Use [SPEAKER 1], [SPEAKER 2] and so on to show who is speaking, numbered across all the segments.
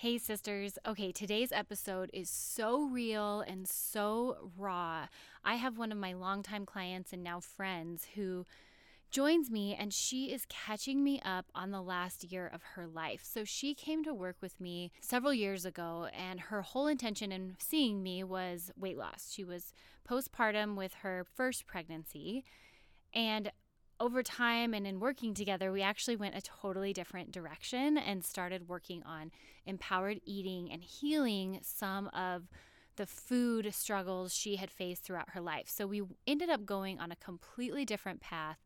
[SPEAKER 1] Hey, sisters. Okay, today's episode is so real and so raw. I have one of my longtime clients and now friends who joins me and she is catching me up on the last year of her life. So she came to work with me several years ago and her whole intention in seeing me was weight loss. She was postpartum with her first pregnancy. And over time and in working together, we actually went a totally different direction and started working on empowered eating and healing some of the food struggles she had faced throughout her life. So we ended up going on a completely different path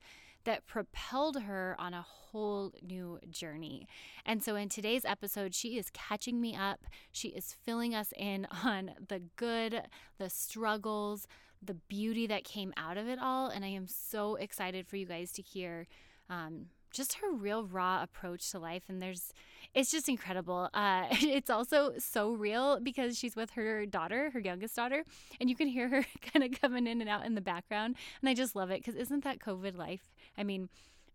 [SPEAKER 1] that propelled her on a whole new journey. And so in today's episode, she is catching me up. She is filling us in on the good, the struggles, the beauty that came out of it all. And I am so excited for you guys to hear um, just her real raw approach to life. And there's, it's just incredible. Uh, it's also so real because she's with her daughter, her youngest daughter, and you can hear her kind of coming in and out in the background. And I just love it because isn't that COVID life? I mean,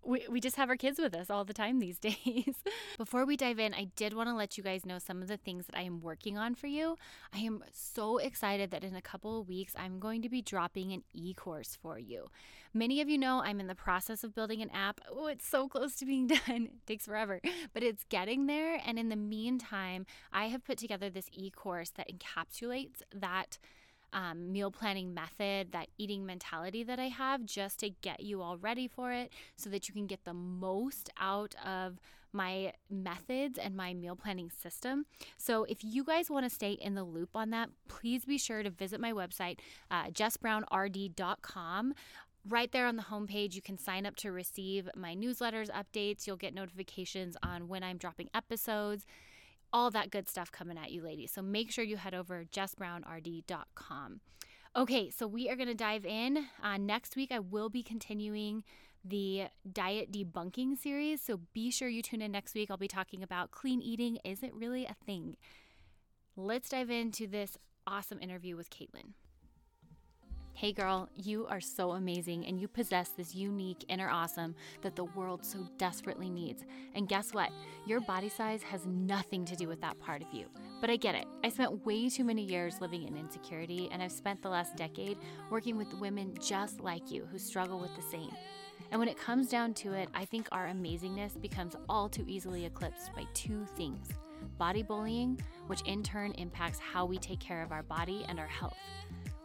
[SPEAKER 1] we, we just have our kids with us all the time these days. Before we dive in, I did want to let you guys know some of the things that I am working on for you. I am so excited that in a couple of weeks, I'm going to be dropping an e course for you. Many of you know I'm in the process of building an app. Oh, it's so close to being done. It takes forever, but it's getting there. And in the meantime, I have put together this e course that encapsulates that um, meal planning method, that eating mentality that I have, just to get you all ready for it so that you can get the most out of my methods and my meal planning system. So, if you guys want to stay in the loop on that, please be sure to visit my website, uh, jessbrownrd.com. Right there on the homepage, you can sign up to receive my newsletters, updates. You'll get notifications on when I'm dropping episodes all that good stuff coming at you, ladies. So make sure you head over jessbrownrd.com. Okay, so we are going to dive in. Uh, next week, I will be continuing the diet debunking series. So be sure you tune in next week. I'll be talking about clean eating. Is it really a thing? Let's dive into this awesome interview with Caitlin. Hey girl, you are so amazing and you possess this unique inner awesome that the world so desperately needs. And guess what? Your body size has nothing to do with that part of you. But I get it. I spent way too many years living in insecurity, and I've spent the last decade working with women just like you who struggle with the same. And when it comes down to it, I think our amazingness becomes all too easily eclipsed by two things body bullying, which in turn impacts how we take care of our body and our health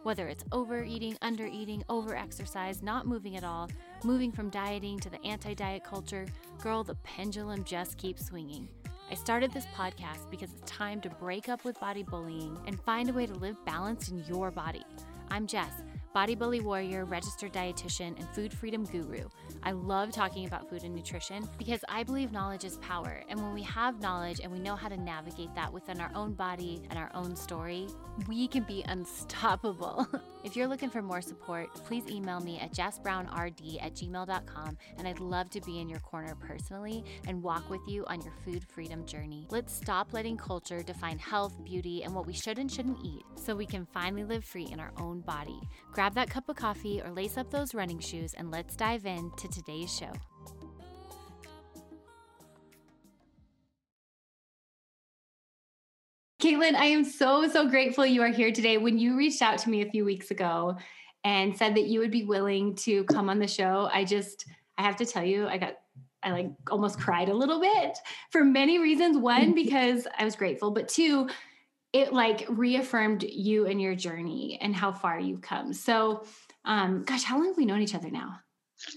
[SPEAKER 1] whether it's overeating, undereating, overexercise, not moving at all, moving from dieting to the anti diet culture, girl, the pendulum just keeps swinging. I started this podcast because it's time to break up with body bullying and find a way to live balanced in your body. I'm Jess body bully warrior, registered dietitian, and food freedom guru. I love talking about food and nutrition because I believe knowledge is power. And when we have knowledge and we know how to navigate that within our own body and our own story, we can be unstoppable. if you're looking for more support, please email me at jessbrownrd at gmail.com and I'd love to be in your corner personally and walk with you on your food freedom journey. Let's stop letting culture define health, beauty, and what we should and shouldn't eat so we can finally live free in our own body. Grab that cup of coffee or lace up those running shoes and let's dive in to today's show. Caitlin, I am so, so grateful you are here today. When you reached out to me a few weeks ago and said that you would be willing to come on the show, I just, I have to tell you, I got, I like almost cried a little bit for many reasons. One, because I was grateful, but two, it like reaffirmed you and your journey and how far you've come. So, um, gosh, how long have we known each other now?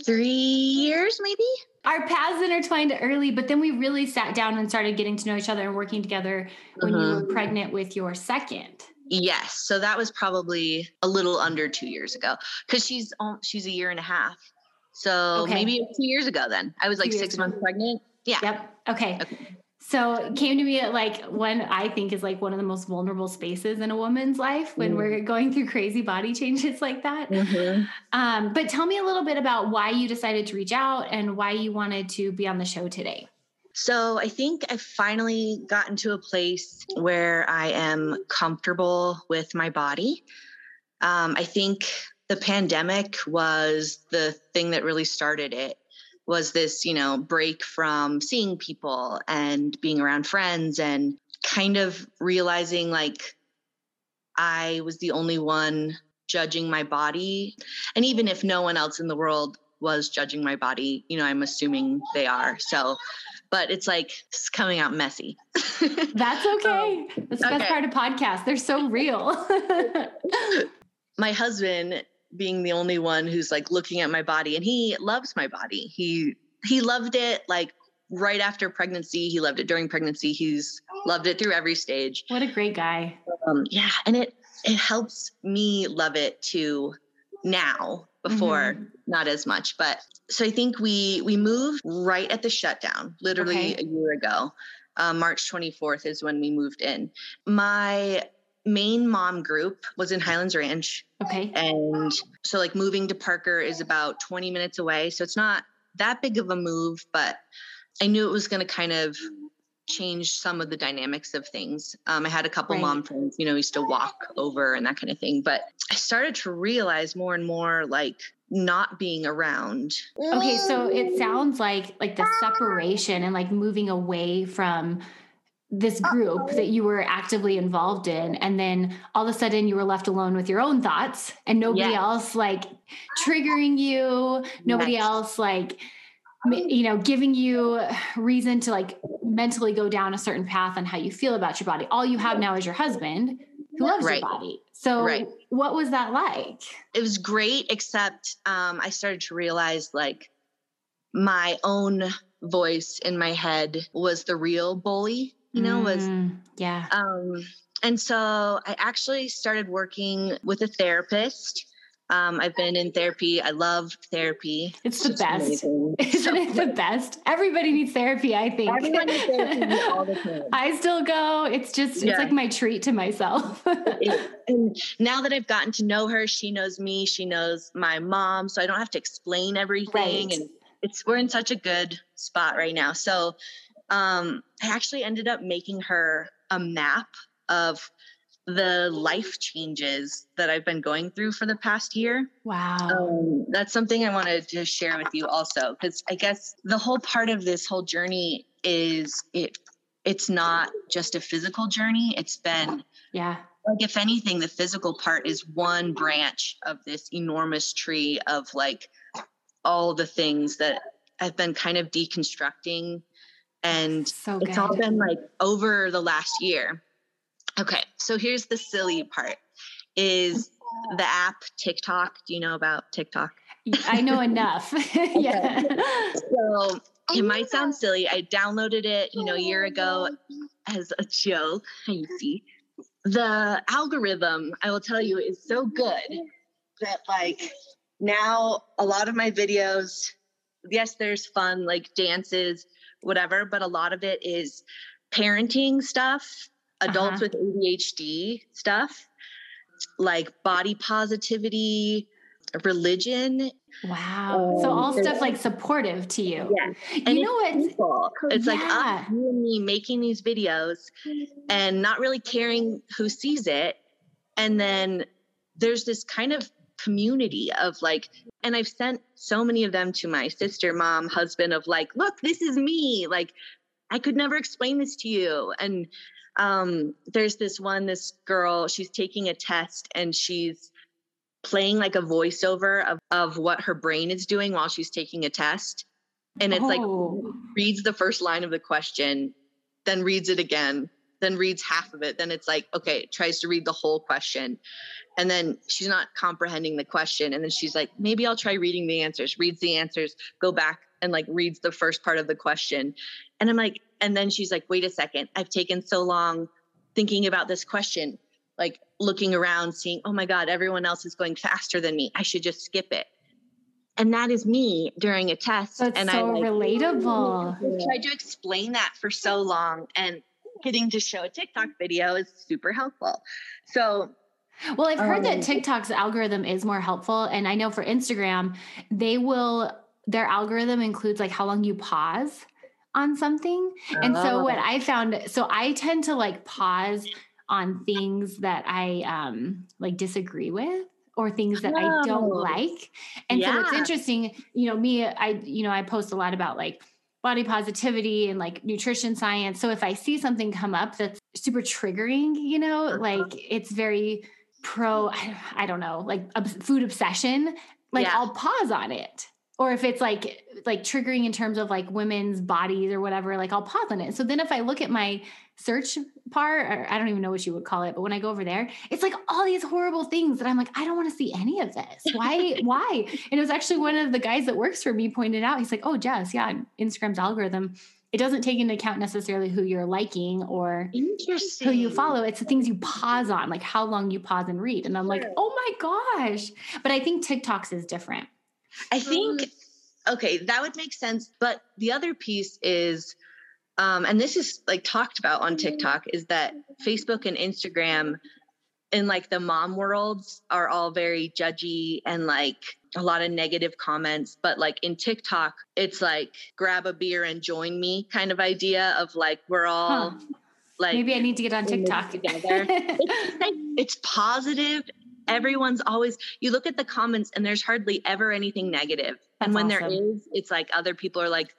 [SPEAKER 2] Three years, maybe.
[SPEAKER 1] Our paths intertwined early, but then we really sat down and started getting to know each other and working together when you were mm-hmm. pregnant with your second.
[SPEAKER 2] Yes, so that was probably a little under two years ago because she's she's a year and a half. So okay. maybe two years ago. Then I was like six months pregnant. Yeah.
[SPEAKER 1] Yep. Okay. okay. So it came to me at like one I think is like one of the most vulnerable spaces in a woman's life when mm. we're going through crazy body changes like that. Mm-hmm. Um, but tell me a little bit about why you decided to reach out and why you wanted to be on the show today.
[SPEAKER 2] So I think I finally gotten to a place where I am comfortable with my body. Um, I think the pandemic was the thing that really started it was this, you know, break from seeing people and being around friends and kind of realizing like I was the only one judging my body. And even if no one else in the world was judging my body, you know, I'm assuming they are. So, but it's like it's coming out messy.
[SPEAKER 1] That's okay. That's the okay. best part of podcasts. They're so real.
[SPEAKER 2] my husband being the only one who's like looking at my body and he loves my body. He he loved it like right after pregnancy. He loved it during pregnancy. He's loved it through every stage.
[SPEAKER 1] What a great guy.
[SPEAKER 2] Um, yeah, and it it helps me love it too now before mm-hmm. not as much but so i think we we moved right at the shutdown literally okay. a year ago uh, march 24th is when we moved in my main mom group was in highlands ranch
[SPEAKER 1] okay
[SPEAKER 2] and so like moving to parker is about 20 minutes away so it's not that big of a move but i knew it was going to kind of change some of the dynamics of things. Um, I had a couple right. mom friends, you know, used to walk over and that kind of thing. But I started to realize more and more like not being around.
[SPEAKER 1] Okay, so it sounds like like the separation and like moving away from this group that you were actively involved in and then all of a sudden you were left alone with your own thoughts and nobody yes. else like triggering you nobody yes. else like you know giving you reason to like mentally go down a certain path on how you feel about your body all you have now is your husband who loves right. your body so right. what was that like
[SPEAKER 2] it was great except um, i started to realize like my own voice in my head was the real bully you know mm, was
[SPEAKER 1] yeah
[SPEAKER 2] um and so i actually started working with a therapist um, I've been in therapy. I love therapy.
[SPEAKER 1] It's, the best. Amazing. Isn't it the best? Everybody needs therapy, I think. Everyone needs therapy all the time. I still go. It's just, yeah. it's like my treat to myself.
[SPEAKER 2] and now that I've gotten to know her, she knows me, she knows my mom. So I don't have to explain everything. Right. And it's, we're in such a good spot right now. So um, I actually ended up making her a map of the life changes that I've been going through for the past year.
[SPEAKER 1] Wow.
[SPEAKER 2] Um, that's something I wanted to share with you also, because I guess the whole part of this whole journey is it. It's not just a physical journey. It's been
[SPEAKER 1] yeah.
[SPEAKER 2] Like if anything, the physical part is one branch of this enormous tree of like all the things that I've been kind of deconstructing, and
[SPEAKER 1] so
[SPEAKER 2] it's all been like over the last year Okay, so here's the silly part is the app TikTok. Do you know about TikTok?
[SPEAKER 1] I know enough. yeah.
[SPEAKER 2] So it might sound silly. I downloaded it, you know, a year ago oh. as a joke. You see, the algorithm, I will tell you, is so good that like now a lot of my videos, yes, there's fun like dances, whatever, but a lot of it is parenting stuff adults uh-huh. with ADHD stuff, like body positivity, religion.
[SPEAKER 1] Wow. Um, so all stuff like supportive to you.
[SPEAKER 2] Yeah. And you know what? It's yeah. like us, you and me making these videos and not really caring who sees it. And then there's this kind of community of like, and I've sent so many of them to my sister, mom, husband of like, look, this is me. Like, I could never explain this to you. And um, there's this one, this girl, she's taking a test and she's playing like a voiceover of, of what her brain is doing while she's taking a test. And it's oh. like reads the first line of the question, then reads it again, then reads half of it. Then it's like, okay, tries to read the whole question. And then she's not comprehending the question. And then she's like, maybe I'll try reading the answers, reads the answers, go back and like reads the first part of the question. And I'm like, and then she's like, wait a second, I've taken so long thinking about this question, like looking around, seeing, oh my God, everyone else is going faster than me. I should just skip it. And that is me during a test.
[SPEAKER 1] That's
[SPEAKER 2] and
[SPEAKER 1] so I like, relatable.
[SPEAKER 2] I tried to explain that for so long and getting to show a TikTok video is super helpful. So
[SPEAKER 1] well, I've heard um, that TikTok's algorithm is more helpful. And I know for Instagram, they will, their algorithm includes like how long you pause on something. And so what oh. I found, so I tend to like pause on things that I um like disagree with or things that oh. I don't oh. like. And yeah. so it's interesting, you know, me, I, you know, I post a lot about like body positivity and like nutrition science. So if I see something come up that's super triggering, you know, uh-huh. like it's very pro, I, don't know, like food obsession, like yeah. I'll pause on it. Or if it's like like triggering in terms of like women's bodies or whatever, like I'll pause on it. So then if I look at my search part, or I don't even know what you would call it, but when I go over there, it's like all these horrible things that I'm like, I don't want to see any of this. Why? why? And it was actually one of the guys that works for me pointed out. He's like, Oh, Jess, yeah, Instagram's algorithm it doesn't take into account necessarily who you're liking or who you follow. It's the things you pause on, like how long you pause and read. And I'm sure. like, oh my gosh. But I think TikToks is different.
[SPEAKER 2] I think, um, okay, that would make sense. But the other piece is, um, and this is like talked about on TikTok, is that Facebook and Instagram in like the mom worlds are all very judgy and like a lot of negative comments. But like in tiktok it's like grab a beer and join me kind of idea of like we're all huh. like
[SPEAKER 1] maybe i need to get on tiktok. together.
[SPEAKER 2] It's, it's positive. Everyone's always you look at the comments and there's hardly ever anything negative. That's and when awesome. there is it's like other people are like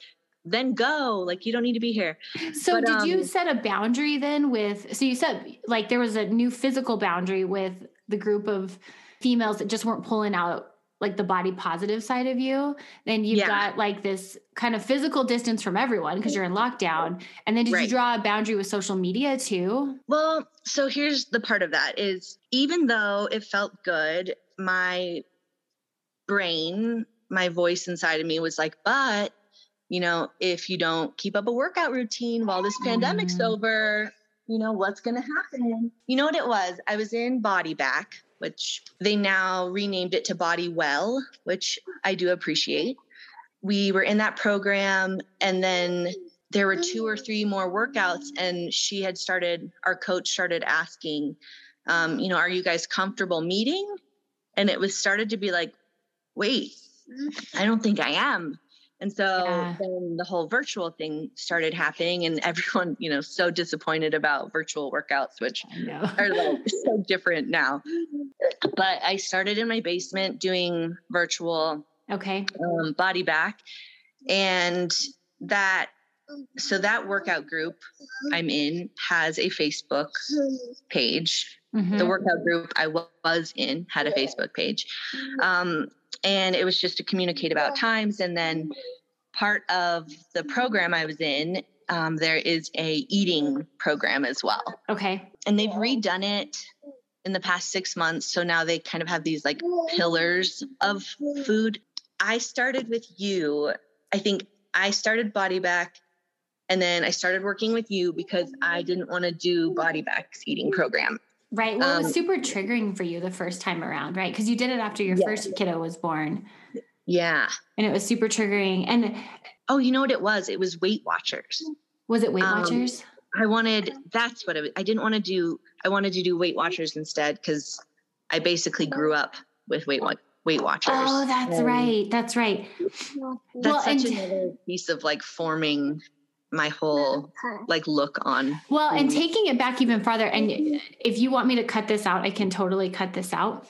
[SPEAKER 2] then go like you don't need to be here
[SPEAKER 1] so but, did um, you set a boundary then with so you said like there was a new physical boundary with the group of females that just weren't pulling out like the body positive side of you then you've yeah. got like this kind of physical distance from everyone because you're in lockdown and then did right. you draw a boundary with social media too
[SPEAKER 2] well so here's the part of that is even though it felt good my brain my voice inside of me was like but you know, if you don't keep up a workout routine while this pandemic's mm. over, you know, what's going to happen? You know what it was? I was in Body Back, which they now renamed it to Body Well, which I do appreciate. We were in that program and then there were two or three more workouts and she had started our coach started asking um, you know are you guys comfortable meeting and it was started to be like wait i don't think i am and so yeah. then the whole virtual thing started happening, and everyone, you know, so disappointed about virtual workouts, which are like so different now. But I started in my basement doing virtual
[SPEAKER 1] okay
[SPEAKER 2] um, body back, and that so that workout group I'm in has a Facebook page. Mm-hmm. The workout group I was in had a Facebook page. Um, and it was just to communicate about times and then part of the program i was in um, there is a eating program as well.
[SPEAKER 1] Okay.
[SPEAKER 2] And they've redone it in the past six months so now they kind of have these like pillars of food. I started with you. I think i started body back and then i started working with you because i didn't want to do body back's eating program
[SPEAKER 1] Right. Well, um, it was um, super triggering for you the first time around, right? Because you did it after your yeah. first kiddo was born.
[SPEAKER 2] Yeah.
[SPEAKER 1] And it was super triggering. And
[SPEAKER 2] oh, you know what it was? It was Weight Watchers.
[SPEAKER 1] Was it Weight um, Watchers?
[SPEAKER 2] I wanted, that's what it was. I didn't want to do, I wanted to do Weight Watchers instead because I basically grew up with Weight Weight Watchers.
[SPEAKER 1] Oh, that's right. That's right.
[SPEAKER 2] That's well, such and, another piece of like forming my whole like look on.
[SPEAKER 1] Well, and taking it back even farther, and if you want me to cut this out, I can totally cut this out.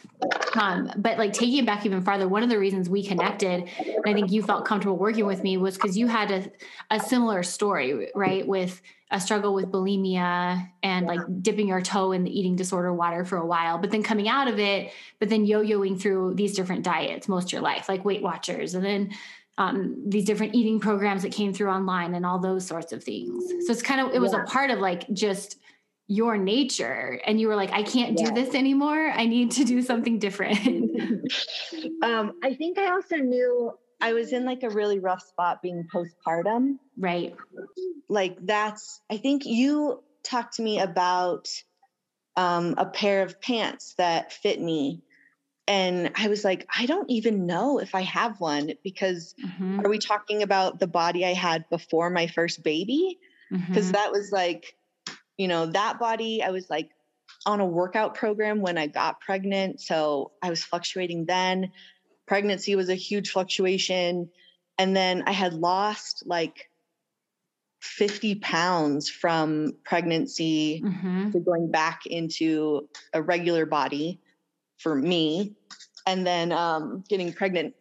[SPEAKER 1] Um, but like taking it back even farther, one of the reasons we connected, and I think you felt comfortable working with me, was because you had a, a similar story, right? With a struggle with bulimia and like dipping your toe in the eating disorder water for a while, but then coming out of it, but then yo-yoing through these different diets most of your life, like Weight Watchers, and then um, these different eating programs that came through online and all those sorts of things. So it's kind of it was yeah. a part of like just your nature. And you were like i can't do this anymore. I need to do something different.
[SPEAKER 2] Um, i think i also knew i was in like a really rough spot being postpartum.
[SPEAKER 1] Right.
[SPEAKER 2] Like that's i think you talked to me about um, a pair of pants that fit me and I was like, I don't even know if I have one because mm-hmm. are we talking about the body I had before my first baby? Because mm-hmm. that was like, you know, that body, I was like on a workout program when I got pregnant. So I was fluctuating then. Pregnancy was a huge fluctuation. And then I had lost like 50 pounds from pregnancy mm-hmm. to going back into a regular body for me and then um, getting pregnant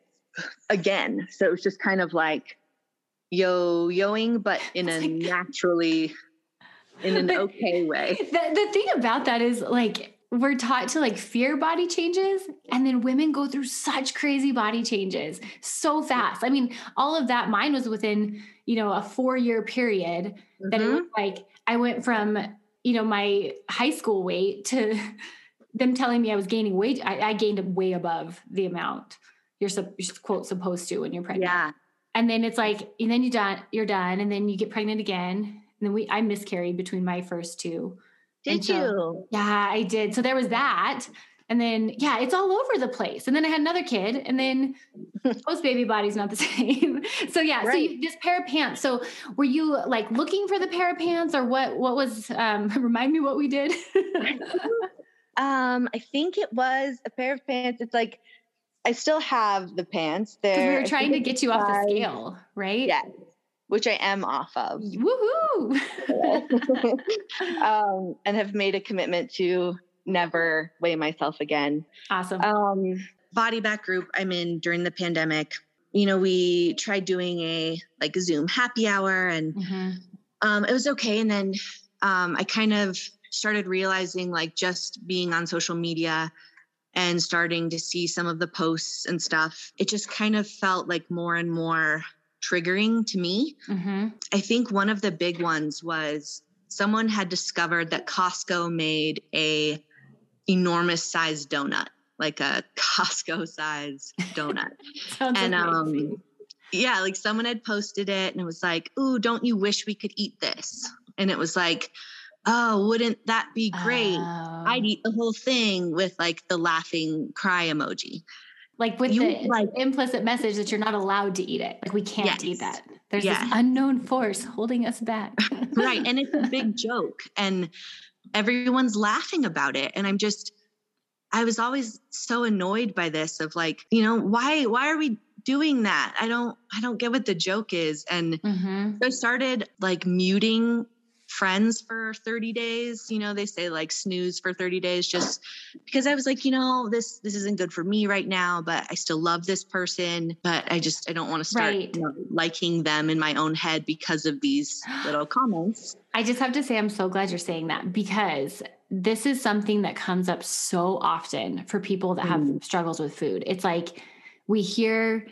[SPEAKER 2] again so it was just kind of like yo yoing but in a naturally in an okay way.
[SPEAKER 1] The, the thing about that is like we're taught to like fear body changes and then women go through such crazy body changes so fast. I mean, all of that mine was within, you know, a 4-year period mm-hmm. that it mm-hmm. like I went from, you know, my high school weight to them telling me I was gaining weight. I, I gained way above the amount you're, you're quote supposed to when you're pregnant. Yeah. And then it's like, and then you done, you're done, and then you get pregnant again. And then we, I miscarried between my first two.
[SPEAKER 2] Did so, you?
[SPEAKER 1] Yeah, I did. So there was that. And then, yeah, it's all over the place. And then I had another kid, and then post baby body's not the same. so yeah, right. so you, this pair of pants. So were you like looking for the pair of pants, or what? What was? Um, remind me what we did.
[SPEAKER 2] Um, I think it was a pair of pants. It's like I still have the pants.
[SPEAKER 1] There, we were trying to get you off the scale, right?
[SPEAKER 2] Yes, which I am off of.
[SPEAKER 1] Woohoo!
[SPEAKER 2] um, and have made a commitment to never weigh myself again.
[SPEAKER 1] Awesome.
[SPEAKER 2] Um, body back group I'm in during the pandemic. You know, we tried doing a like Zoom happy hour, and mm-hmm. um, it was okay. And then um, I kind of started realizing like just being on social media and starting to see some of the posts and stuff, it just kind of felt like more and more triggering to me. Mm-hmm. I think one of the big ones was someone had discovered that Costco made a enormous size donut, like a Costco size donut. and um yeah, like someone had posted it and it was like, "Ooh, don't you wish we could eat this?" And it was like oh, wouldn't that be great? I'd eat the whole thing with like the laughing cry emoji.
[SPEAKER 1] Like with you, the like, implicit message that you're not allowed to eat it. Like we can't yes. eat that. There's yeah. this unknown force holding us back.
[SPEAKER 2] right. And it's a big joke. And everyone's laughing about it. And I'm just, I was always so annoyed by this of like, you know, why, why are we doing that? I don't, I don't get what the joke is. And mm-hmm. so I started like muting friends for 30 days you know they say like snooze for 30 days just because i was like you know this this isn't good for me right now but i still love this person but i just i don't want to start right. you know, liking them in my own head because of these little comments
[SPEAKER 1] i just have to say i'm so glad you're saying that because this is something that comes up so often for people that have mm. struggles with food it's like we hear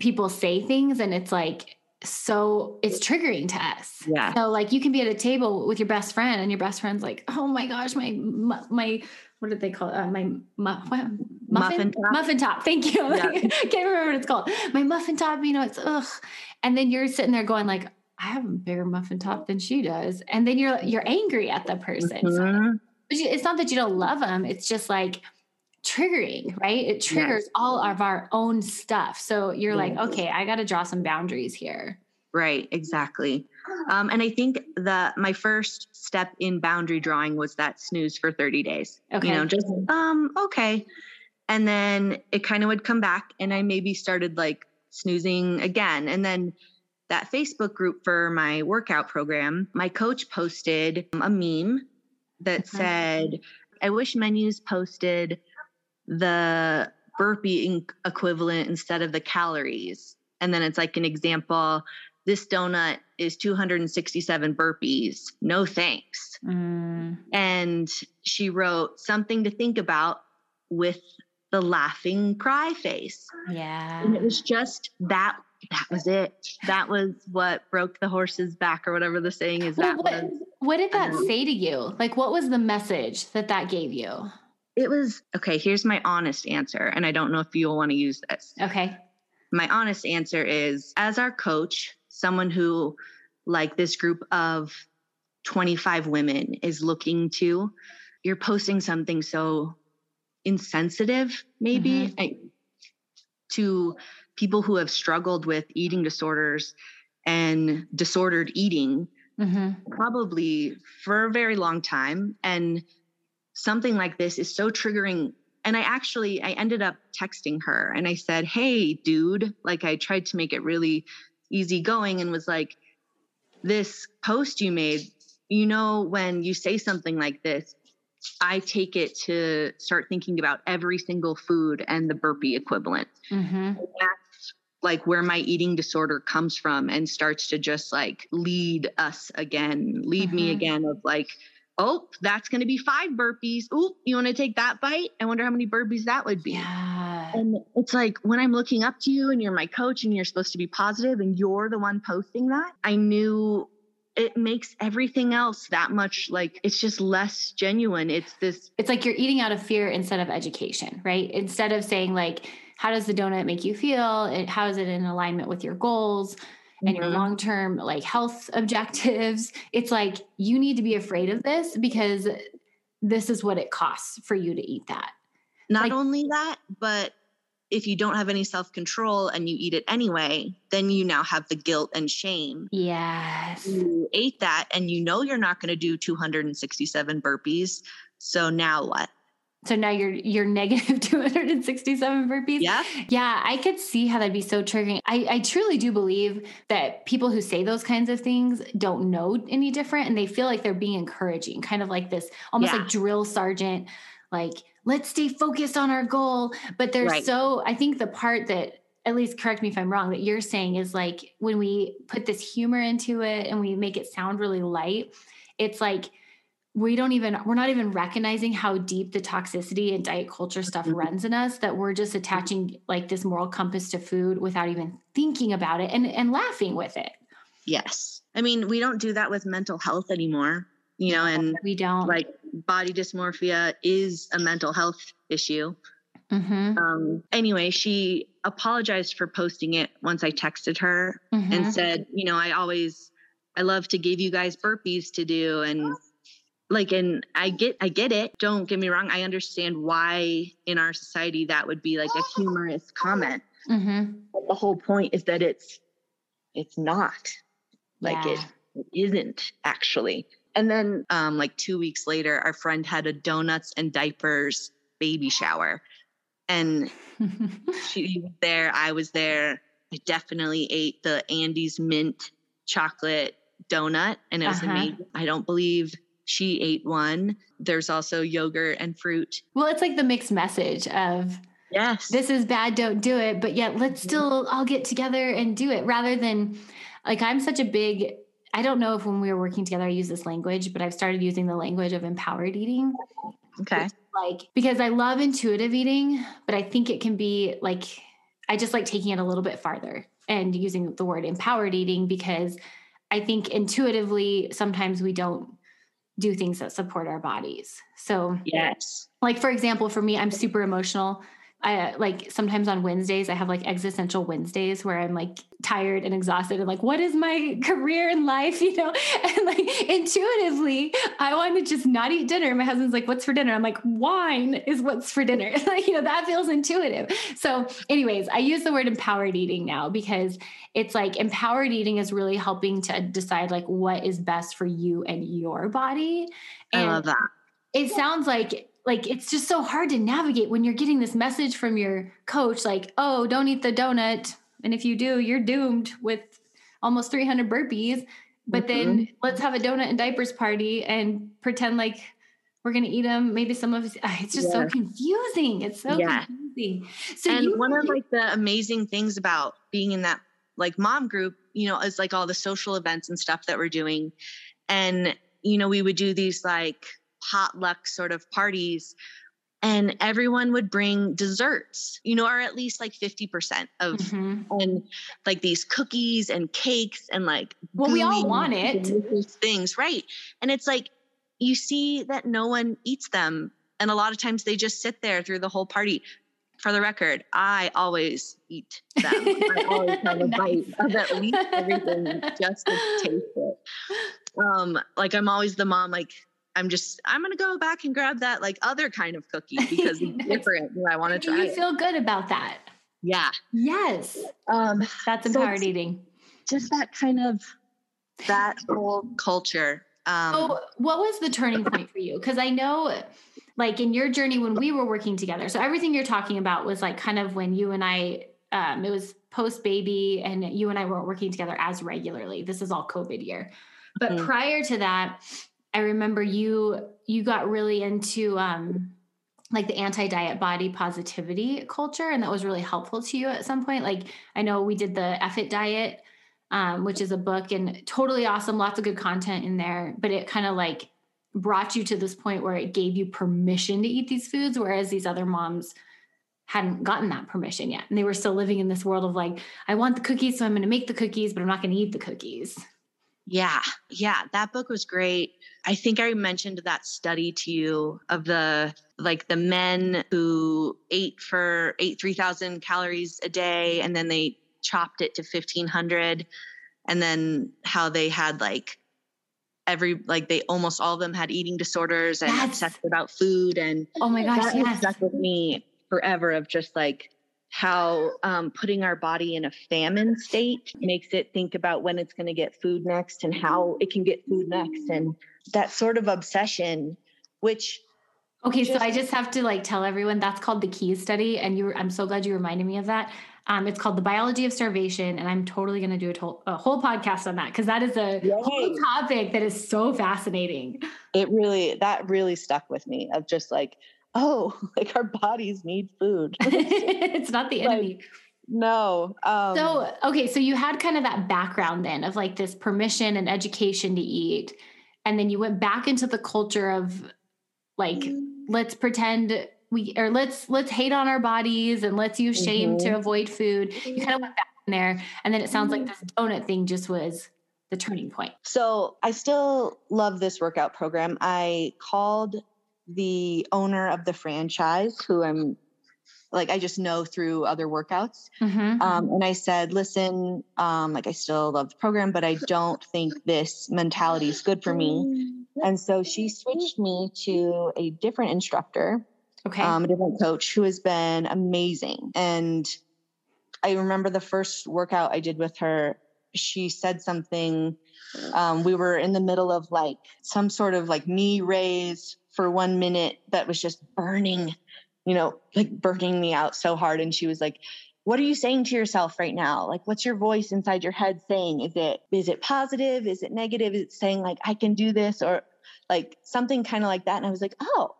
[SPEAKER 1] people say things and it's like so it's triggering to us.
[SPEAKER 2] Yeah.
[SPEAKER 1] So like you can be at a table with your best friend and your best friend's like, oh my gosh, my my what did they call it? Uh, my mu- what? muffin muffin top. muffin top. Thank you. Yeah. Can't remember what it's called. My muffin top. You know, it's ugh. And then you're sitting there going like, I have a bigger muffin top than she does, and then you're you're angry at the person. Mm-hmm. So, it's not that you don't love them. It's just like triggering, right? It triggers yes. all of our own stuff. So you're like, okay, I got to draw some boundaries here.
[SPEAKER 2] Right, exactly. Um, and I think that my first step in boundary drawing was that snooze for 30 days. Okay. You know, just um, okay. And then it kind of would come back and I maybe started like snoozing again. And then that Facebook group for my workout program, my coach posted a meme that okay. said, I wish menus posted the burpee equivalent instead of the calories. And then it's like an example this donut is 267 burpees. No thanks. Mm. And she wrote something to think about with the laughing cry face.
[SPEAKER 1] Yeah.
[SPEAKER 2] And it was just that that was it. That was what broke the horse's back or whatever the saying is. That
[SPEAKER 1] what,
[SPEAKER 2] was
[SPEAKER 1] what did that um, say to you? Like what was the message that that gave you?
[SPEAKER 2] It was okay, here's my honest answer and I don't know if you'll want to use this.
[SPEAKER 1] Okay.
[SPEAKER 2] My honest answer is as our coach, someone who like this group of 25 women is looking to you're posting something so insensitive maybe mm-hmm. I, to people who have struggled with eating disorders and disordered eating mm-hmm. probably for a very long time and something like this is so triggering and i actually i ended up texting her and i said hey dude like i tried to make it really easygoing and was like, This post you made, you know, when you say something like this, I take it to start thinking about every single food and the burpee equivalent. Mm-hmm. That's like where my eating disorder comes from and starts to just like lead us again, lead mm-hmm. me again of like, oh, that's going to be five burpees. Oh, you want to take that bite? I wonder how many burpees that would be.
[SPEAKER 1] Yeah.
[SPEAKER 2] And it's like when I'm looking up to you and you're my coach and you're supposed to be positive and you're the one posting that, I knew it makes everything else that much like it's just less genuine. It's this
[SPEAKER 1] It's like you're eating out of fear instead of education, right? Instead of saying like how does the donut make you feel? It, how is it in alignment with your goals? And your mm-hmm. long term like health objectives. It's like you need to be afraid of this because this is what it costs for you to eat that.
[SPEAKER 2] Not like, only that, but if you don't have any self control and you eat it anyway, then you now have the guilt and shame.
[SPEAKER 1] Yes.
[SPEAKER 2] You ate that and you know you're not going to do 267 burpees. So now what?
[SPEAKER 1] So now you're you're negative 267 burpees.
[SPEAKER 2] Yeah.
[SPEAKER 1] Yeah. I could see how that'd be so triggering. I, I truly do believe that people who say those kinds of things don't know any different and they feel like they're being encouraging, kind of like this almost yeah. like drill sergeant, like, let's stay focused on our goal. But they're right. so I think the part that at least correct me if I'm wrong, that you're saying is like when we put this humor into it and we make it sound really light, it's like we don't even we're not even recognizing how deep the toxicity and diet culture stuff mm-hmm. runs in us that we're just attaching like this moral compass to food without even thinking about it and and laughing with it
[SPEAKER 2] yes i mean we don't do that with mental health anymore you know and
[SPEAKER 1] we don't
[SPEAKER 2] like body dysmorphia is a mental health issue
[SPEAKER 1] mm-hmm.
[SPEAKER 2] um anyway she apologized for posting it once i texted her mm-hmm. and said you know i always i love to give you guys burpees to do and like and i get i get it. Don't get me wrong. I understand why in our society that would be like a humorous comment.
[SPEAKER 1] Mm-hmm.
[SPEAKER 2] but the whole point is that it's it's not. Like yeah. it, it isn't actually. And then um like two weeks later our friend had a donuts and diapers baby shower. And she was there i was there. I definitely ate the Andes mint chocolate donut and it was uh-huh. amazing. I don't believe she ate one. There's also yogurt and fruit.
[SPEAKER 1] Well, it's like the mixed message of
[SPEAKER 2] yes,
[SPEAKER 1] this is bad, don't do it, but yet let's mm-hmm. still all get together and do it rather than like I'm such a big I don't know if when we were working together I use this language, but I've started using the language of empowered eating.
[SPEAKER 2] Okay.
[SPEAKER 1] Like because I love intuitive eating, but I think it can be like I just like taking it a little bit farther and using the word empowered eating because I think intuitively sometimes we don't do things that support our bodies. So,
[SPEAKER 2] yes.
[SPEAKER 1] Like for example, for me, I'm super emotional. I uh, like sometimes on Wednesdays I have like existential Wednesdays where I'm like tired and exhausted and like what is my career in life, you know? And like intuitively, I want to just not eat dinner. My husband's like, "What's for dinner?" I'm like, "Wine is what's for dinner." like, you know, that feels intuitive. So, anyways, I use the word empowered eating now because it's like empowered eating is really helping to decide like what is best for you and your body. And
[SPEAKER 2] I love that.
[SPEAKER 1] It sounds like like it's just so hard to navigate when you're getting this message from your coach like oh don't eat the donut and if you do you're doomed with almost 300 burpees but mm-hmm. then let's have a donut and diapers party and pretend like we're going to eat them maybe some of it's just yeah. so confusing it's so yeah. confusing
[SPEAKER 2] so and you, one of like the amazing things about being in that like mom group you know is like all the social events and stuff that we're doing and you know we would do these like potluck sort of parties and everyone would bring desserts, you know, or at least like 50% of mm-hmm. and like these cookies and cakes and like
[SPEAKER 1] well, we all want it
[SPEAKER 2] things, right? And it's like you see that no one eats them. And a lot of times they just sit there through the whole party. For the record, I always eat them. I always have a bite of at least everything just to taste it. Um, like I'm always the mom, like I'm just I'm gonna go back and grab that like other kind of cookie because it's different. I want to try.
[SPEAKER 1] You feel good about that.
[SPEAKER 2] Yeah.
[SPEAKER 1] Yes. Um, that's empowered so eating.
[SPEAKER 2] Just that kind of that whole culture. Um,
[SPEAKER 1] so what was the turning point for you? Because I know, like in your journey when we were working together. So everything you're talking about was like kind of when you and I. Um, it was post baby, and you and I weren't working together as regularly. This is all COVID year. But mm-hmm. prior to that, I remember you you got really into um like the anti-diet body positivity culture and that was really helpful to you at some point. Like i know we did the F-it diet um, which is a book and totally awesome lots of good content in there but it kind of like brought you to this point where it gave you permission to eat these foods whereas these other moms hadn't gotten that permission yet and they were still living in this world of like i want the cookies so i'm going to make the cookies but i'm not going to eat the cookies
[SPEAKER 2] yeah yeah that book was great i think i mentioned that study to you of the like the men who ate for ate 3000 calories a day and then they chopped it to 1500 and then how they had like every like they almost all of them had eating disorders and yes. obsessed about food and
[SPEAKER 1] oh my gosh that yes.
[SPEAKER 2] stuck with me forever of just like how um, putting our body in a famine state makes it think about when it's going to get food next and how it can get food next and that sort of obsession which
[SPEAKER 1] okay just, so i just have to like tell everyone that's called the keys study and you i'm so glad you reminded me of that um, it's called the biology of starvation, and I'm totally going to do a, to- a, whole podcast on that because that is a Yay. whole topic that is so fascinating.
[SPEAKER 2] It really that really stuck with me of just like, oh, like our bodies need food.
[SPEAKER 1] it's not the enemy. Like,
[SPEAKER 2] no.
[SPEAKER 1] Um, so okay, so you had kind of that background then of like this permission and education to eat, and then you went back into the culture of like let's pretend we or let's let's hate on our bodies and let's use shame mm-hmm. to avoid food. You kind of went back in there, and then it sounds like mm-hmm. this donut thing just was the turning point.
[SPEAKER 2] So I still love this workout program. I called the owner of the franchise, who I'm like I just know through other workouts. Mm-hmm. Um, and I said, listen, um, like I still love the program, but I don't think this mentality is good for me. And so she switched me to a different instructor
[SPEAKER 1] Okay.
[SPEAKER 2] Um, a different coach who has been amazing. And I remember the first workout I did with her, she said something. Um, we were in the middle of like some sort of like knee raise for one minute that was just burning, you know, like burning me out so hard. And she was like, what are you saying to yourself right now like what's your voice inside your head saying is it is it positive is it negative is it saying like i can do this or like something kind of like that and i was like oh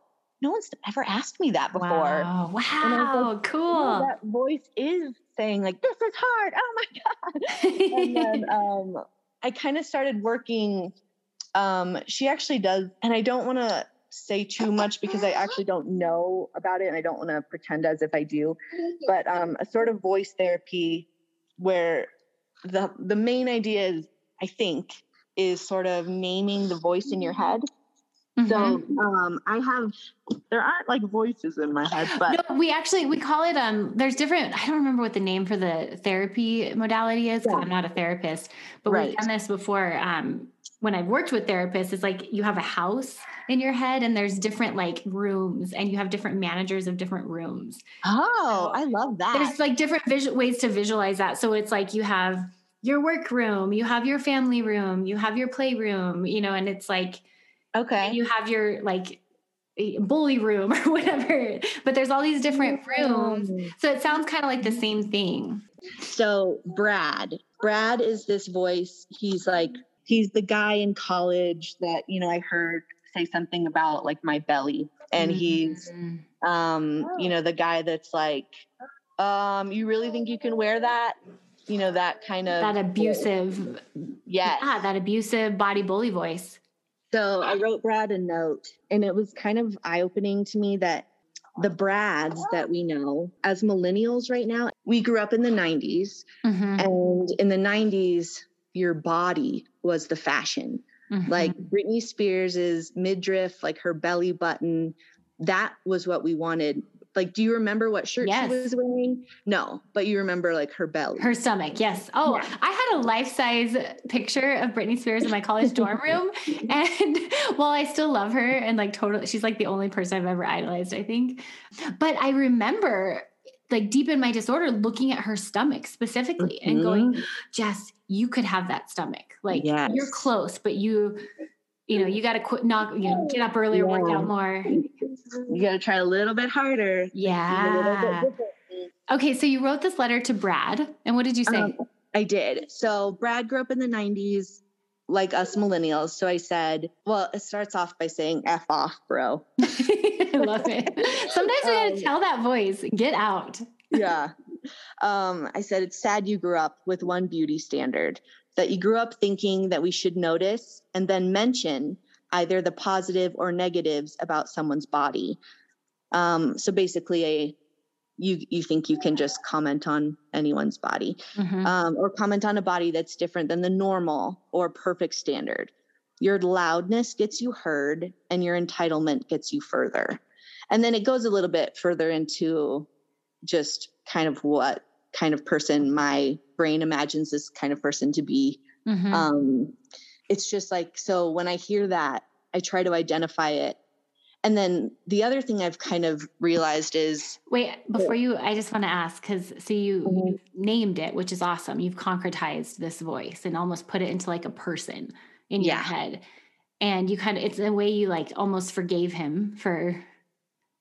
[SPEAKER 2] no one's ever asked me that before.
[SPEAKER 1] Wow, wow like, cool. Oh,
[SPEAKER 2] that voice is saying like, this is hard. Oh my God. and then um, I kind of started working. Um, she actually does, and I don't want to say too much because I actually don't know about it and I don't want to pretend as if I do, but um, a sort of voice therapy where the the main idea is, I think, is sort of naming the voice in your head Mm-hmm. So um, I have there aren't like voices in my head, but
[SPEAKER 1] no, we actually we call it um. There's different. I don't remember what the name for the therapy modality is because yeah. I'm not a therapist, but right. we've done this before. Um, when I've worked with therapists, it's like you have a house in your head and there's different like rooms and you have different managers of different rooms.
[SPEAKER 2] Oh, I love that.
[SPEAKER 1] There's like different visual ways to visualize that. So it's like you have your work room, you have your family room, you have your playroom, you know, and it's like
[SPEAKER 2] Okay.
[SPEAKER 1] you have your like bully room or whatever, but there's all these different rooms. So it sounds kind of like the same thing.
[SPEAKER 2] So Brad, Brad is this voice. He's like, he's the guy in college that, you know, I heard say something about like my belly. And he's, mm-hmm. um, you know, the guy that's like, um, you really think you can wear that? You know, that kind of
[SPEAKER 1] that abusive,
[SPEAKER 2] yes.
[SPEAKER 1] yeah, that abusive body bully voice.
[SPEAKER 2] So I wrote Brad a note, and it was kind of eye opening to me that the Brads that we know as millennials right now, we grew up in the 90s. Mm-hmm. And in the 90s, your body was the fashion. Mm-hmm. Like Britney Spears's midriff, like her belly button, that was what we wanted like do you remember what shirt yes. she was wearing no but you remember like her belly
[SPEAKER 1] her stomach yes oh yeah. i had a life-size picture of britney spears in my college dorm room and while i still love her and like totally she's like the only person i've ever idolized i think but i remember like deep in my disorder looking at her stomach specifically mm-hmm. and going jess you could have that stomach like yes. you're close but you you know you got to quit knock you know get up earlier yeah. work out more
[SPEAKER 2] you got to try a little bit harder.
[SPEAKER 1] Yeah. Okay, so you wrote this letter to Brad, and what did you say? Um,
[SPEAKER 2] I did. So Brad grew up in the 90s. like us millennials. So I said, well, it starts off by saying F off, bro.
[SPEAKER 1] I love it. Sometimes we gotta
[SPEAKER 2] Um,
[SPEAKER 1] tell that voice, get out.
[SPEAKER 2] yeah. Um, I said, it's sad you grew up with one beauty standard, that you grew up thinking that we should notice and then mention either the positive or negatives about someone's body. Um, so basically, a you you think you can just comment on anyone's body
[SPEAKER 1] Mhm.
[SPEAKER 2] um, or comment on a body that's different than the normal or perfect standard. Your loudness gets you heard, and your entitlement gets you further. And then it goes a little bit further into just kind of what kind of person my brain imagines this kind of person to be.
[SPEAKER 1] Mhm.
[SPEAKER 2] Um, it's just like, so when I hear that, I try to identify it. And then the other thing I've kind of realized is
[SPEAKER 1] Wait, before you, I just want to ask because so you
[SPEAKER 2] Mhm.
[SPEAKER 1] you've named it, which is awesome. You've concretized this voice and almost put it into like a person in your head, and you kind of it's a way you like almost forgave him for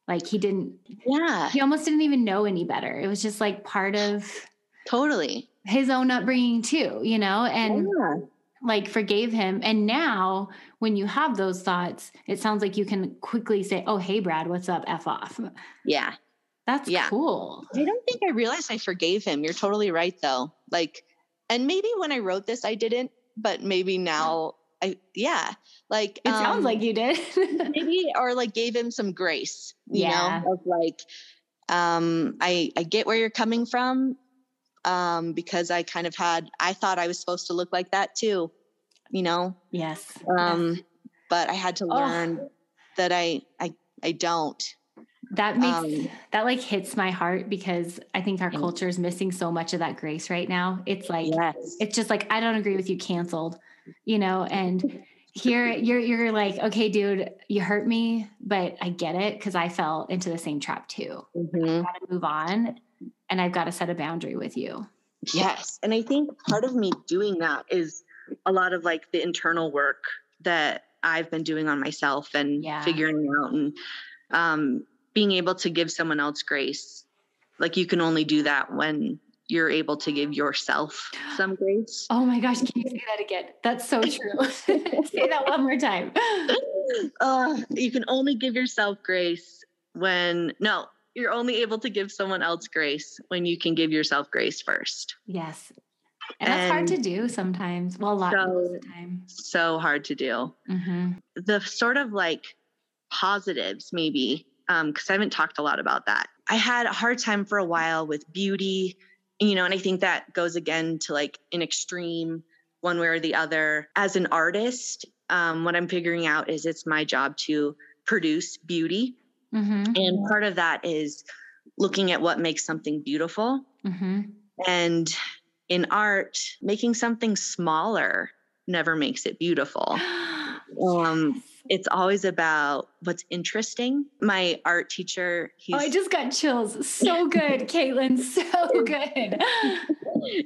[SPEAKER 1] like he didn't
[SPEAKER 2] yeah,
[SPEAKER 1] he almost didn't even know any better. It was just like part of
[SPEAKER 2] totally.
[SPEAKER 1] his own upbringing too, you know, and
[SPEAKER 2] yeah.
[SPEAKER 1] like forgave him. And now when you have those thoughts, it sounds like you can quickly say, "Oh, hey, Brad, what's up? F off."
[SPEAKER 2] yeah.
[SPEAKER 1] That's
[SPEAKER 2] Yeah.
[SPEAKER 1] cool.
[SPEAKER 2] I don't think I realized I forgave him. You're totally right, though. Like, and maybe when I wrote this, I didn't, but maybe now I, yeah. Like,
[SPEAKER 1] It sounds
[SPEAKER 2] um,
[SPEAKER 1] like you did.
[SPEAKER 2] maybe, or like gave him some grace, you
[SPEAKER 1] Yeah.
[SPEAKER 2] know, of like, um, I, I get where you're coming from. Um, because I kind of had, I thought I was supposed to look like that too, you know,
[SPEAKER 1] yes.
[SPEAKER 2] um, but I had to
[SPEAKER 1] Oh.
[SPEAKER 2] learn that I, I, I don't.
[SPEAKER 1] That makes
[SPEAKER 2] um,
[SPEAKER 1] that like hits my heart because I think our culture is missing so much of that grace right now. It's like
[SPEAKER 2] Yes.
[SPEAKER 1] it's just like I don't agree with you canceled, you know, and here you're you're like, okay, dude, you hurt me, but I get it because I fell into the same trap too.
[SPEAKER 2] Mhm.
[SPEAKER 1] I gotta move on and I've got to set a boundary with you.
[SPEAKER 2] Yes. And I think part of me doing that is a lot of like the internal work that I've been doing on myself and
[SPEAKER 1] Yeah.
[SPEAKER 2] figuring out and um, being able to give someone else grace. Like you can only do that when you're able to give yourself some grace.
[SPEAKER 1] Oh my gosh, can you say that again? That's so true. say that one more time.
[SPEAKER 2] uh, you can only give yourself grace when, no, you're only able to give someone else grace when you can give yourself grace first.
[SPEAKER 1] Yes. And that's hard to do sometimes. Well, a lot most of the time.
[SPEAKER 2] So hard to do.
[SPEAKER 1] hmm
[SPEAKER 2] the sort of like positives maybe because i haven't talked a lot about that i had a hard time for a while with beauty you know and i think that goes again to like an extreme one way or the other. As an artist um, what i'm figuring out is it's my job to produce beauty.
[SPEAKER 1] Hmm
[SPEAKER 2] and part of that is looking at what makes something beautiful.
[SPEAKER 1] Hmm
[SPEAKER 2] and in art making something smaller never makes it beautiful. Um, it's always about what's interesting. My art teacher, he's
[SPEAKER 1] oh, I just got chills. So good, Caitlin. So good.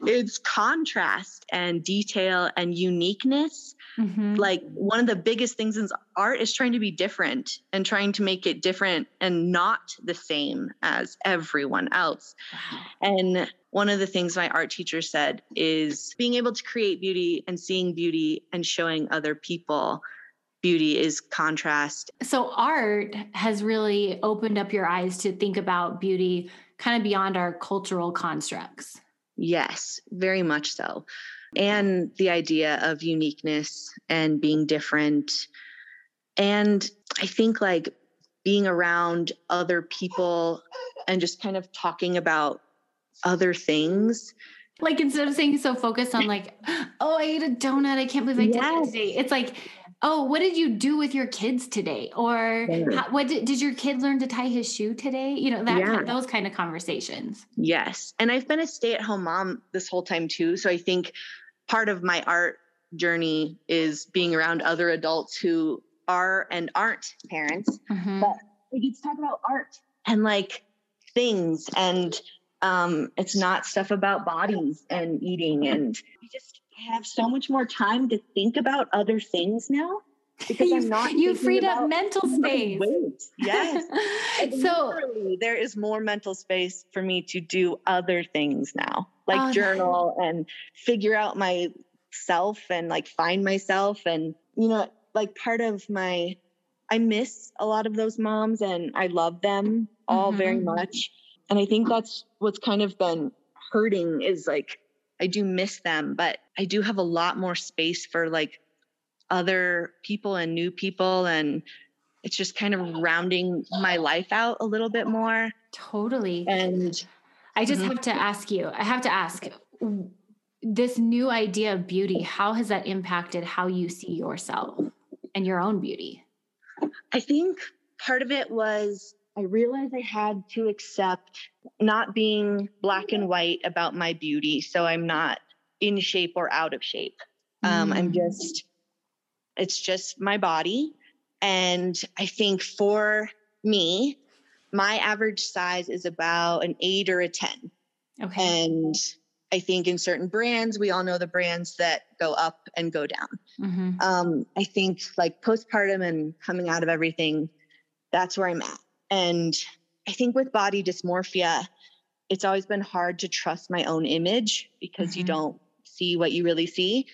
[SPEAKER 2] it's contrast and detail and uniqueness.
[SPEAKER 1] Mhm.
[SPEAKER 2] Like one of the biggest things in art is trying to be different and trying to make it different and not the same as everyone else.
[SPEAKER 1] Wow.
[SPEAKER 2] And one of the things my art teacher said is being able to create beauty and seeing beauty and showing other people beauty is contrast
[SPEAKER 1] So, art has really opened up your eyes to think about beauty kind of beyond our cultural constructs.
[SPEAKER 2] Yes, very much so. And the idea of uniqueness and being different. And I think like being around other people and just kind of talking about other things.
[SPEAKER 1] Like, instead of saying so focused on, like, oh, I ate a donut. I can't believe I did that today. It's like, oh, what did you do with your kids today? Or
[SPEAKER 2] Yeah.
[SPEAKER 1] how, what did, did your kid learn to tie his shoe today? You know, that
[SPEAKER 2] Yeah.
[SPEAKER 1] kind, those kind of conversations.
[SPEAKER 2] Yes. And I've been a stay at home mom this whole time too. So I think part of my art journey is being around other adults who are and aren't parents
[SPEAKER 1] Mhm.
[SPEAKER 2] But- we get to talk about art and like things and um it's not stuff about bodies and eating and we just have so much more time to think about other things now because i'm not
[SPEAKER 1] you freed up mental space.
[SPEAKER 2] yes
[SPEAKER 1] so
[SPEAKER 2] there is more mental space for me to do other things now like
[SPEAKER 1] Oh,
[SPEAKER 2] journal and figure out myself and like find myself and you know like part of my I miss a lot of those moms and I love them all mm-hmm. very much. And I think that's what's kind of been hurting is like I do miss them, but I do have a lot more space for like other people and new people and it's just kind of rounding my life out a little bit more.
[SPEAKER 1] Totally.
[SPEAKER 2] And
[SPEAKER 1] I just mm-hmm. have to ask you, I have to ask this new idea of beauty, how has that impacted how you see yourself and your own beauty?
[SPEAKER 2] I think part of it was I realized I had to accept not being black and white about my beauty. So I'm not in shape or out of shape. Um, I'm mm. just, it's just my body. And I think for me, my average size is about an eight or a 10.
[SPEAKER 1] Okay.
[SPEAKER 2] And I think in certain brands, we all know the brands that go up and go down. Mm-hmm. Um, I think like postpartum and coming out of everything, that's where I'm at. And I think with body dysmorphia, it's always been hard to trust my own image because mm-hmm. you don't see what you really see.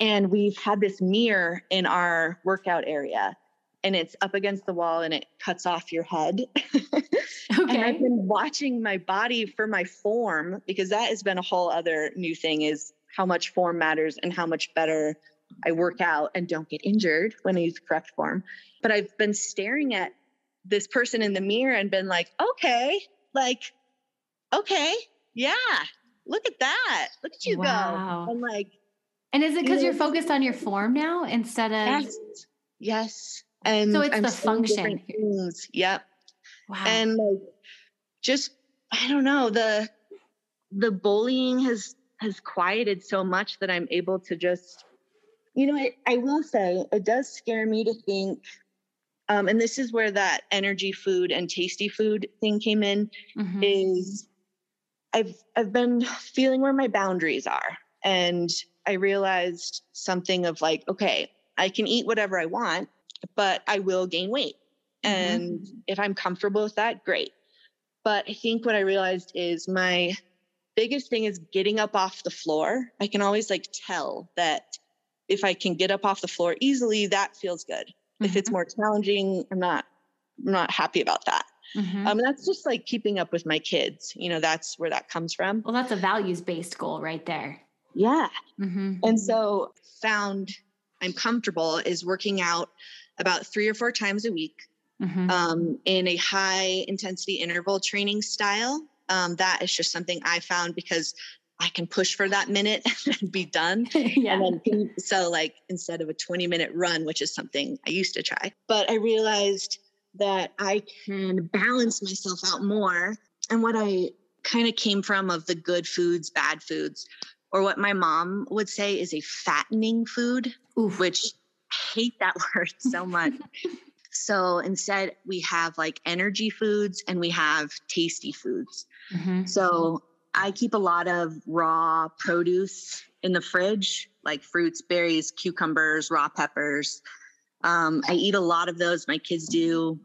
[SPEAKER 2] And we've had this mirror in our workout area and it's up against the wall and it cuts off your head. okay. and I've been watching my body for my form because that has been a whole other new thing is how much form matters and how much better I work out and don't get injured when I use the correct form. But I've been staring at this person in the mirror and been like, okay, like, okay, yeah, look at that. Look at you wow. go. And like,
[SPEAKER 1] and is it because you are mm. focused on your form now instead of?
[SPEAKER 2] Yes. Yes. And
[SPEAKER 1] so it's I'm the function.
[SPEAKER 2] Things. Yep. Wow. And like, just I don't know the the bullying has has quieted so much that I'm able to just, you know, I, I will say it does scare me to think, um, and this is where that energy food and tasty food thing came in, mm-hmm. is I've I've been feeling where my boundaries are. And I realized something of like, okay, I can eat whatever I want, but I will gain weight. Mm-hmm. And if I'm comfortable with that, great. But I think what I realized is my biggest thing is getting up off the floor. I can always like tell that if I can get up off the floor easily, that feels good. Mm-hmm. If it's mm-hmm. more challenging, I'm not I'm not happy about that. Mm-hmm. Um, that's just like keeping up with my kids. You know, that's where that comes from.
[SPEAKER 1] Well, that's a values based goal right there.
[SPEAKER 2] Yeah. Mm-hmm. And so found I'm comfortable is working out about three or four times a week mm-hmm. um, in a high intensity interval training style. Um, that is just something I found because I can push for that minute and be done. yeah. And then, so, like, instead of a 20 minute run, which is something I used to try, but I realized that I can balance myself out more. And what I kind of came from of the good foods, bad foods, or what my mom would say is a fattening food, Oof. which hate that word so much. so instead, we have like energy foods and we have tasty foods. Mm-hmm. So I keep a lot of raw produce in the fridge, like fruits, berries, cucumbers, raw peppers. Um, I eat a lot of those. My kids do.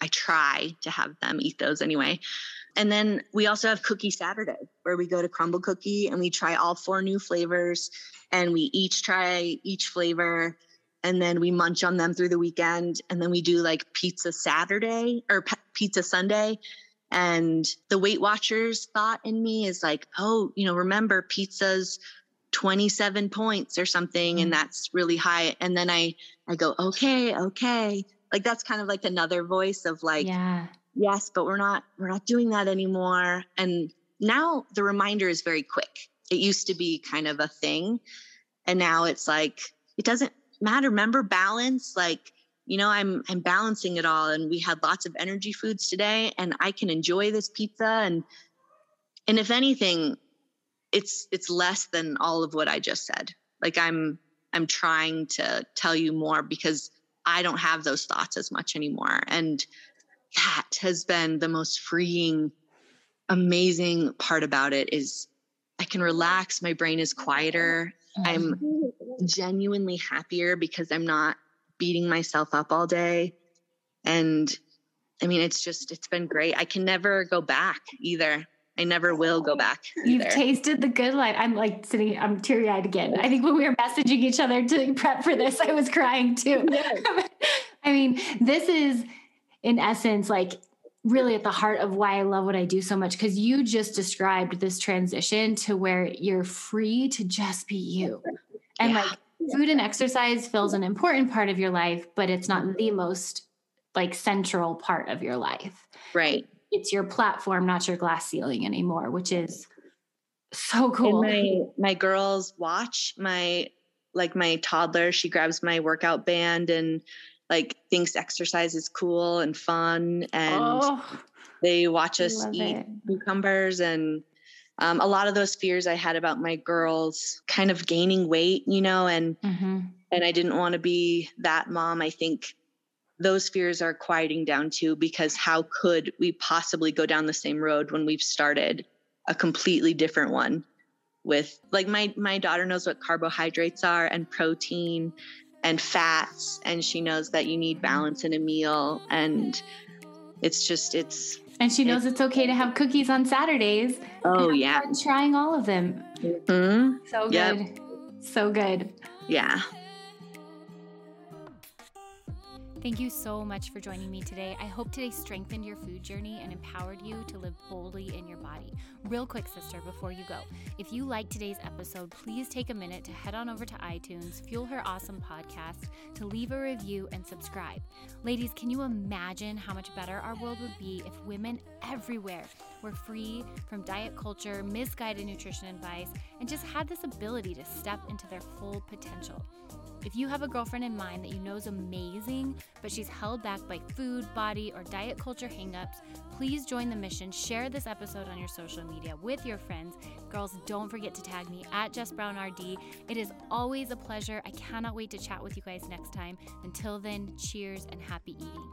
[SPEAKER 2] I try to have them eat those anyway. And then we also have Cookie Saturday, where we go to Crumbl Cookie and we try all four new flavors and we each try each flavor and then we munch on them through the weekend and then we do like pizza saturday or p- pizza sunday and the weight watchers thought in me is like oh you know remember pizza's 27 points or something and mm. that's really high. And then i i go okay okay. Like that's kind of like another voice of like
[SPEAKER 1] yeah.
[SPEAKER 2] Yes but we're not we're not doing that anymore. And now the reminder is very quick. It used to be kind of a thing. And now it's like it doesn't matter. Remember balance? Like you know i'm i'm balancing it all and we had lots of energy foods today and i can enjoy this pizza and and if anything it's it's less than all of what i just said. Like i'm i'm trying to tell you more because i don't have those thoughts as much anymore and that has been the most freeing amazing part about it is i can relax my brain is quieter i'm mm-hmm. genuinely happier because I'm not beating myself up all day. And I mean, it's just, it's been great. I can never go back either. I never will go back.
[SPEAKER 1] You've tasted the good life. I'm like sitting, I'm teary eyed again. I think when we were messaging each other to prep for this, I was crying too. Yes. I mean, this is in essence like really at the heart of why I love what I do so much because you just described this transition to where you're free to just be you. And yeah. like food and exercise fills an important part of your life, but it's not the most like central part of your life.
[SPEAKER 2] Right.
[SPEAKER 1] It's your platform, not your glass ceiling anymore, which is so cool.
[SPEAKER 2] And my my girls watch my like my toddler, she grabs my workout band and like thinks exercise is cool and fun and oh, they watch us eat it. cucumbers and um, a lot of those fears I had about my girls kind of gaining weight, you know, and mm-hmm. and I didn't want to be that mom. I think those fears are quieting down too because how could we possibly go down the same road when we've started a completely different one with like my my daughter knows what carbohydrates are and protein and fats and she knows that you need balance in a meal and it's just it's
[SPEAKER 1] and she knows it's, okay to have cookies on Saturdays.
[SPEAKER 2] Oh yeah.
[SPEAKER 1] Trying all of them. Mm-hmm. So good. Yep. So good.
[SPEAKER 2] Yeah.
[SPEAKER 1] Thank you so much for joining me today. I hope today strengthened your food journey and empowered you to live boldly in your body. Real quick, sister, before you go, if you like today's episode, please take a minute to head on over to iTunes, Fuel Her Awesome Podcast, to leave a review and subscribe. Ladies, can you imagine how much better our world would be if women everywhere were free from diet culture, misguided nutrition advice, and just had this ability to step into their full potential? If you have a girlfriend in mind that you know is amazing, but she's held back by food, body, or diet culture hangups, please join the mission. Share this episode on your social media with your friends. Girls, don't forget to tag me at Jess Brown RD. It is always a pleasure. I cannot wait to chat with you guys next time. Until then, cheers and happy eating.